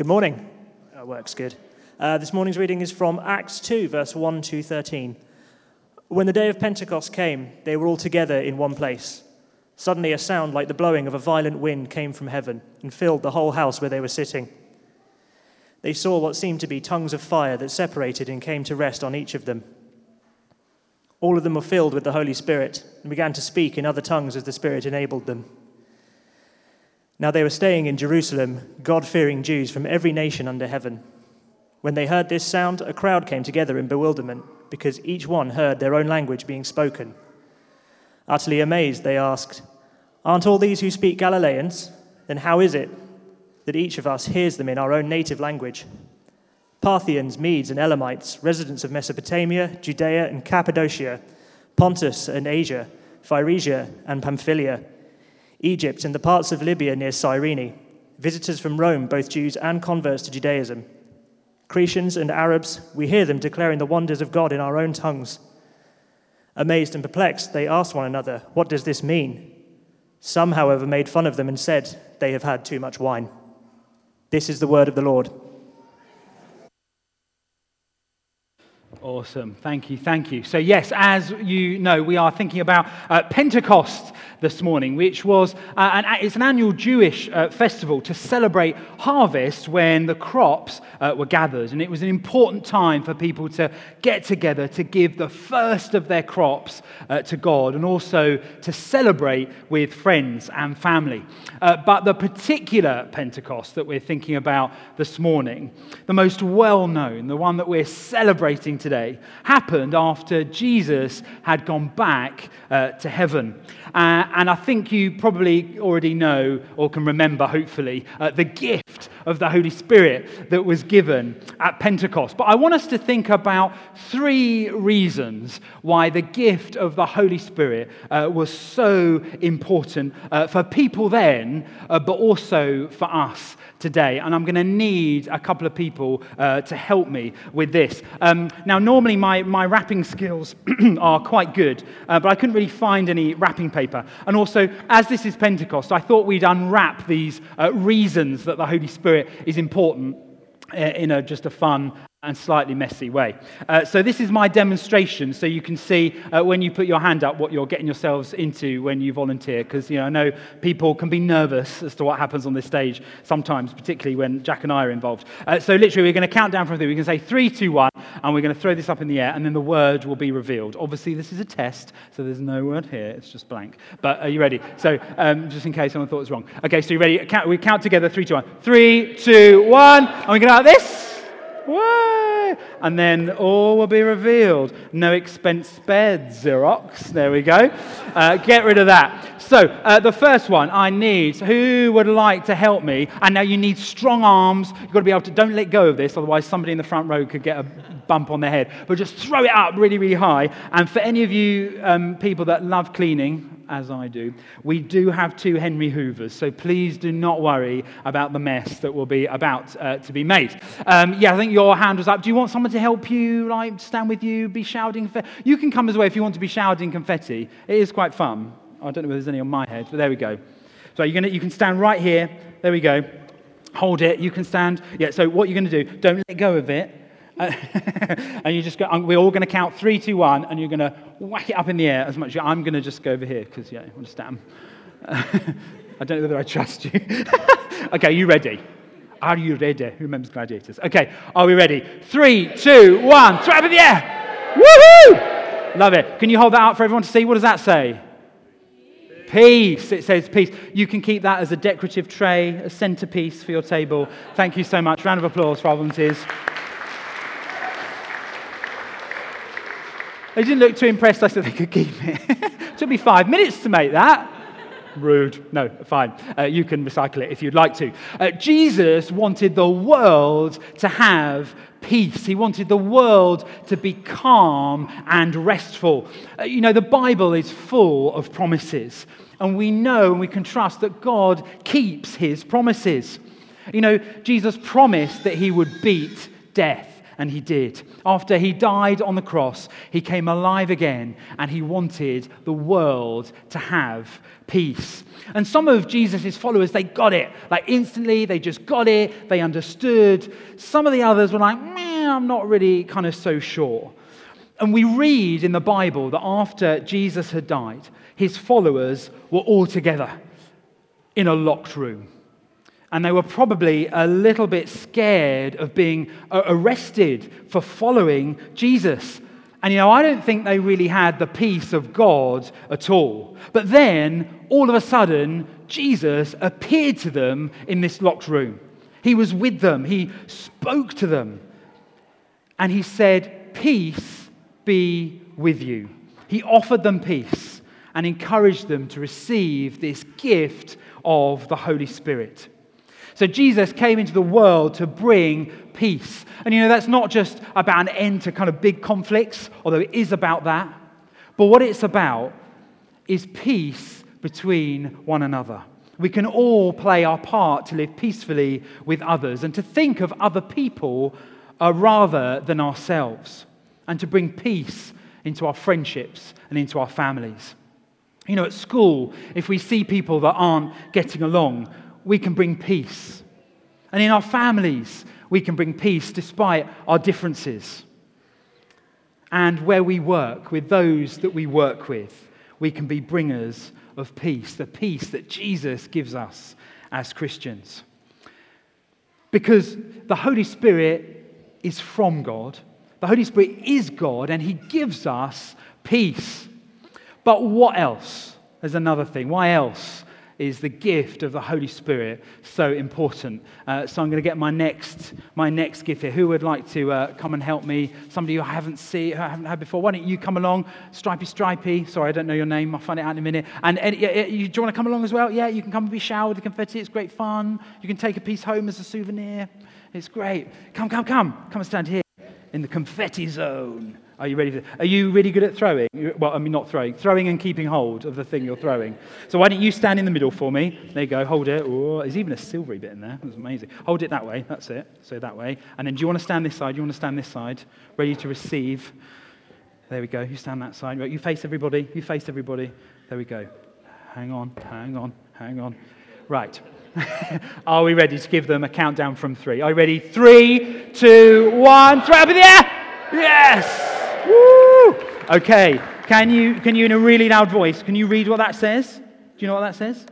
Good morning. That works good. Uh, this morning's reading is from Acts 2, verse 1 to 13. When the day of Pentecost came, they were all together in one place. Suddenly, a sound like the blowing of a violent wind came from heaven and filled the whole house where they were sitting. They saw what seemed to be tongues of fire that separated and came to rest on each of them. All of them were filled with the Holy Spirit and began to speak in other tongues as the Spirit enabled them. Now they were staying in Jerusalem, God fearing Jews from every nation under heaven. When they heard this sound, a crowd came together in bewilderment, because each one heard their own language being spoken. Utterly amazed, they asked, Aren't all these who speak Galileans? Then how is it that each of us hears them in our own native language? Parthians, Medes, and Elamites, residents of Mesopotamia, Judea, and Cappadocia, Pontus and Asia, Phrygia and Pamphylia Egypt, and the parts of Libya near Cyrene, visitors from Rome, both Jews and converts to Judaism. Cretians and Arabs, we hear them declaring the wonders of God in our own tongues. Amazed and perplexed, they asked one another, What does this mean? Some, however, made fun of them and said, They have had too much wine. This is the word of the Lord. Awesome. Thank you. Thank you. So, yes, as you know, we are thinking about uh, Pentecost this morning, which was uh, an, it's an annual Jewish uh, festival to celebrate harvest when the crops uh, were gathered. And it was an important time for people to get together to give the first of their crops uh, to God and also to celebrate with friends and family. Uh, but the particular Pentecost that we're thinking about this morning, the most well known, the one that we're celebrating today, happened after Jesus had gone back uh, to heaven. Uh, and I think you probably already know or can remember, hopefully, uh, the gift of the Holy Spirit that was given at Pentecost. But I want us to think about three reasons why the gift of the Holy Spirit uh, was so important uh, for people then, uh, but also for us today. And I'm going to need a couple of people uh, to help me with this. Um, now, normally my, my wrapping skills are quite good, uh, but I couldn't really find any wrapping paper. And also, as this is Pentecost, I thought we'd unwrap these uh, reasons that the Holy Spirit is important uh, in a, just a fun and slightly messy way. Uh, so, this is my demonstration, so you can see uh, when you put your hand up what you're getting yourselves into when you volunteer. Because you know, I know people can be nervous as to what happens on this stage sometimes, particularly when Jack and I are involved. Uh, so, literally, we're going to count down from three. We can say three, two, one, and we're going to throw this up in the air, and then the word will be revealed. Obviously, this is a test, so there's no word here, it's just blank. But are you ready? So, um, just in case someone thought it was wrong. Okay, so you ready? We count together three, two, one. Three, two, one, and we get out this. Way! And then all will be revealed. No expense spared, Xerox. There we go. Uh, get rid of that. So, uh, the first one I need, who would like to help me? And now you need strong arms. You've got to be able to, don't let go of this, otherwise, somebody in the front row could get a bump on their head. But just throw it up really, really high. And for any of you um, people that love cleaning, as I do, we do have two Henry Hoovers, so please do not worry about the mess that will be about uh, to be made. Um, yeah, I think your hand was up. Do you want someone to help you, like stand with you, be shouting? You can come as well if you want to be shouting confetti. It is quite fun. I don't know if there's any on my head, but there we go. So you're gonna, you can stand right here. There we go. Hold it. You can stand. Yeah, so what you're going to do, don't let go of it. and you just go, um, we're all going to count three, two, one, and you're going to whack it up in the air as much. as I'm going to just go over here because, yeah, you understand. I don't know whether I trust you. okay, you ready? Are you ready? Who remembers gladiators? Okay, are we ready? Three, two, one, throw it up in the air. Woohoo! Love it. Can you hold that out for everyone to see? What does that say? Peace. It says peace. You can keep that as a decorative tray, a centerpiece for your table. Thank you so much. Round of applause for our volunteers. They didn't look too impressed. I said they could keep it. Took me five minutes to make that. Rude. No, fine. Uh, you can recycle it if you'd like to. Uh, Jesus wanted the world to have peace. He wanted the world to be calm and restful. Uh, you know, the Bible is full of promises, and we know and we can trust that God keeps his promises. You know, Jesus promised that he would beat death And he did. After he died on the cross, he came alive again and he wanted the world to have peace. And some of Jesus' followers, they got it. Like instantly, they just got it. They understood. Some of the others were like, I'm not really kind of so sure. And we read in the Bible that after Jesus had died, his followers were all together in a locked room and they were probably a little bit scared of being uh, arrested for following Jesus. And you know, I don't think they really had the peace of God at all. But then, all of a sudden, Jesus appeared to them in this locked room. He was with them, he spoke to them, and he said, Peace be with you. He offered them peace and encouraged them to receive this gift of the Holy Spirit. So Jesus came into the world to bring peace. And you know, that's not just about an end to kind of big conflicts, although it is about that. But what it's about is peace between one another. We can all play our part to live peacefully with others and to think of other people uh, rather than ourselves and to bring peace into our friendships and into our families. You know, at school, if we see people that aren't getting along, we can bring peace. And in our families, we can bring peace despite our differences. And where we work, with those that we work with, we can be bringers of peace, the peace that Jesus gives us as Christians. Because the Holy Spirit is from God, the Holy Spirit is God, and He gives us peace. But what else? There's another thing. Why else is the gift of the Holy Spirit so important. Uh, so I'm going to get my next, my next gift here. Who would like to uh, come and help me? Somebody who I haven't seen, who I haven't had before. Why don't you come along? Stripey, Stripey. Sorry, I don't know your name. I'll find it out in a minute. And, and you, do you want to come along as well? Yeah, you can come and be showered with confetti. It's great fun. You can take a piece home as a souvenir. It's great. Come, come, come. Come and stand here in the confetti zone. Are you ready? For, are you really good at throwing? Well, I mean, not throwing, throwing and keeping hold of the thing you're throwing. So why don't you stand in the middle for me? There you go. Hold it. Oh, there's even a silvery bit in there. That's amazing. Hold it that way. That's it. So that way. And then do you want to stand this side? You want to stand this side? Ready to receive. There we go. You stand that side. Right, You face everybody. You face everybody. There we go. Hang on. Hang on. Hang on. Right. Are we ready to give them a countdown from three? Are you ready? Three, two, one. Throw up in the air. Yes. Okay, can you, can you, in a really loud voice, can you read what that says? Do you know what that says?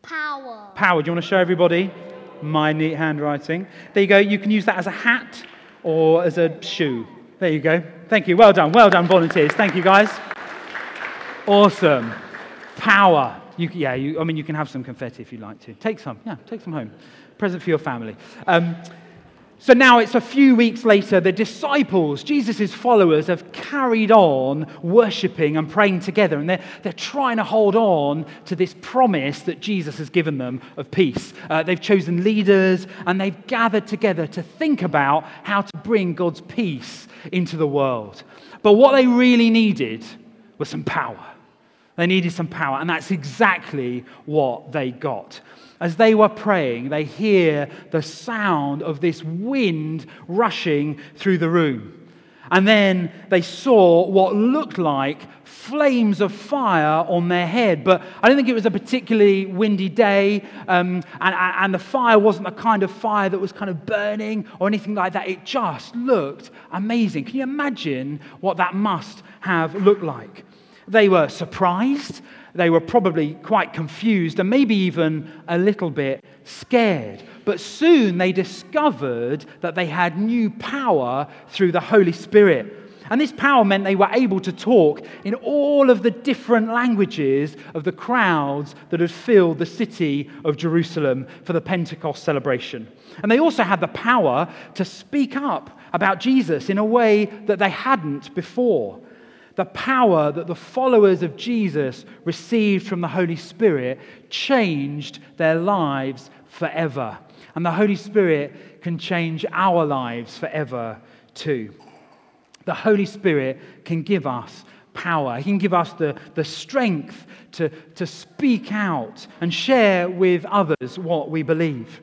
Power. Power. Do you want to show everybody my neat handwriting? There you go. You can use that as a hat or as a shoe. There you go. Thank you. Well done. Well done, volunteers. Thank you, guys. Awesome. Power. You, yeah, you, I mean, you can have some confetti if you'd like to. Take some. Yeah, take some home. Present for your family. Um, so now it's a few weeks later, the disciples, Jesus' followers, have carried on worshipping and praying together, and they're, they're trying to hold on to this promise that Jesus has given them of peace. Uh, they've chosen leaders, and they've gathered together to think about how to bring God's peace into the world. But what they really needed was some power. They needed some power, and that's exactly what they got. As they were praying, they hear the sound of this wind rushing through the room. And then they saw what looked like flames of fire on their head. But I don't think it was a particularly windy day, um, and, and the fire wasn't the kind of fire that was kind of burning or anything like that. It just looked amazing. Can you imagine what that must have looked like? They were surprised. They were probably quite confused and maybe even a little bit scared. But soon they discovered that they had new power through the Holy Spirit. And this power meant they were able to talk in all of the different languages of the crowds that had filled the city of Jerusalem for the Pentecost celebration. And they also had the power to speak up about Jesus in a way that they hadn't before the power that the followers of Jesus received from the Holy Spirit changed their lives forever. And the Holy Spirit can change our lives forever too. The Holy Spirit can give us power, He can give us the, the strength to, to speak out and share with others what we believe.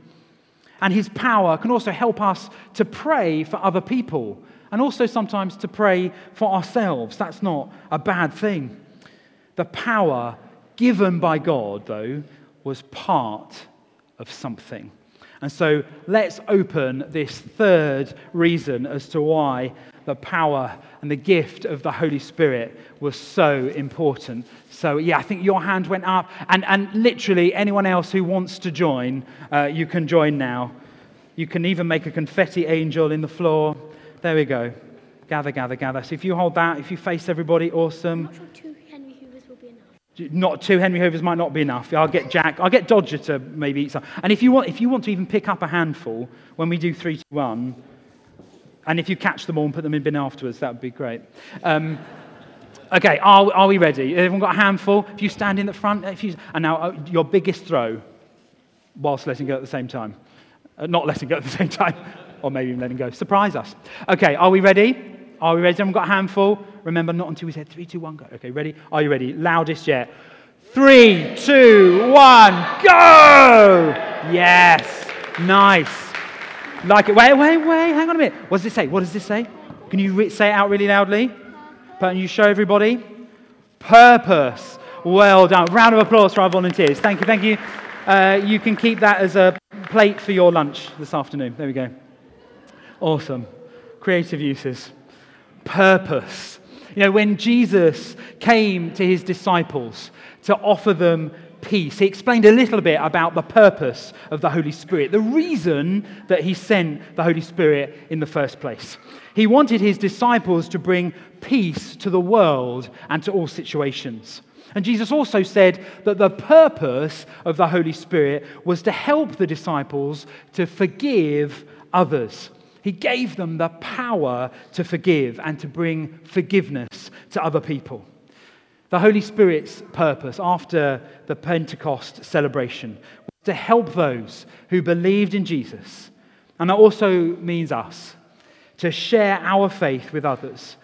And his power can also help us to pray for other people and also sometimes to pray for ourselves. That's not a bad thing. The power given by God, though, was part of something. And so let's open this third reason as to why the power and the gift of the Holy Spirit was so important. So, yeah, I think your hand went up. And, and literally, anyone else who wants to join, uh, you can join now. You can even make a confetti angel in the floor. There we go. Gather, gather, gather. So, if you hold that, if you face everybody, awesome. Not sure two Henry Hoovers will be enough. Not two Henry Hoovers might not be enough. I'll get Jack. I'll get Dodger to maybe eat some. And if you want, if you want to even pick up a handful when we do three, two, one, and if you catch them all and put them in bin afterwards, that would be great. Um, okay, are, are we ready? Everyone got a handful? If you stand in the front, if you, and now uh, your biggest throw, whilst letting go at the same time, uh, not letting go at the same time, or maybe even letting go. Surprise us. Okay, are we ready? Are we ready? Everyone got a handful? Remember, not until we said three, two, one, go. Okay, ready? Are you ready? Loudest yet. Three, two, one, go! Yes, nice. Like it. Wait, wait, wait. Hang on a minute. What does it say? What does this say? Can you re- say it out really loudly? But you show everybody. Purpose. Well done. Round of applause for our volunteers. Thank you. Thank you. Uh, you can keep that as a plate for your lunch this afternoon. There we go. Awesome. Creative uses. Purpose. You know, when Jesus came to his disciples to offer them peace, he explained a little bit about the purpose of the Holy Spirit, the reason that he sent the Holy Spirit in the first place. He wanted his disciples to bring peace to the world and to all situations. And Jesus also said that the purpose of the Holy Spirit was to help the disciples to forgive others. He gave them the power to forgive and to bring forgiveness to other people. The Holy Spirit's purpose after the Pentecost celebration was to help those who believed in Jesus. And that also means us to share our faith with others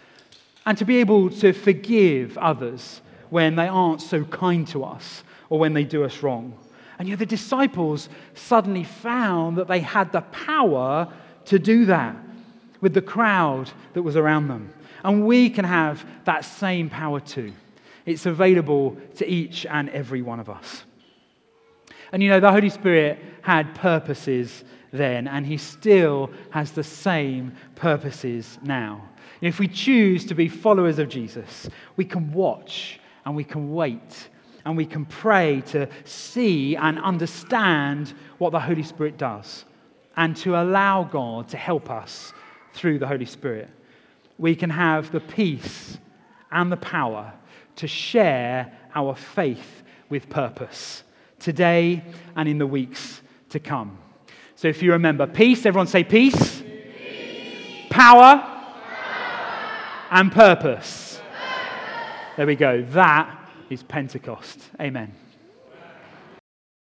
and to be able to forgive others when they aren't so kind to us or when they do us wrong. And you the disciples suddenly found that they had the power to do that with the crowd that was around them. And we can have that same power too. It's available to each and every one of us. And you know, the Holy Spirit had purposes then, and He still has the same purposes now. If we choose to be followers of Jesus, we can watch and we can wait and we can pray to see and understand what the Holy Spirit does and to allow God to help us through the Holy Spirit. We can have the peace and the power to share our faith with purpose today and in the weeks to come. So if you remember, peace, everyone say peace, peace. Power, power, and purpose. purpose. There we go. That is Pentecost. Amen.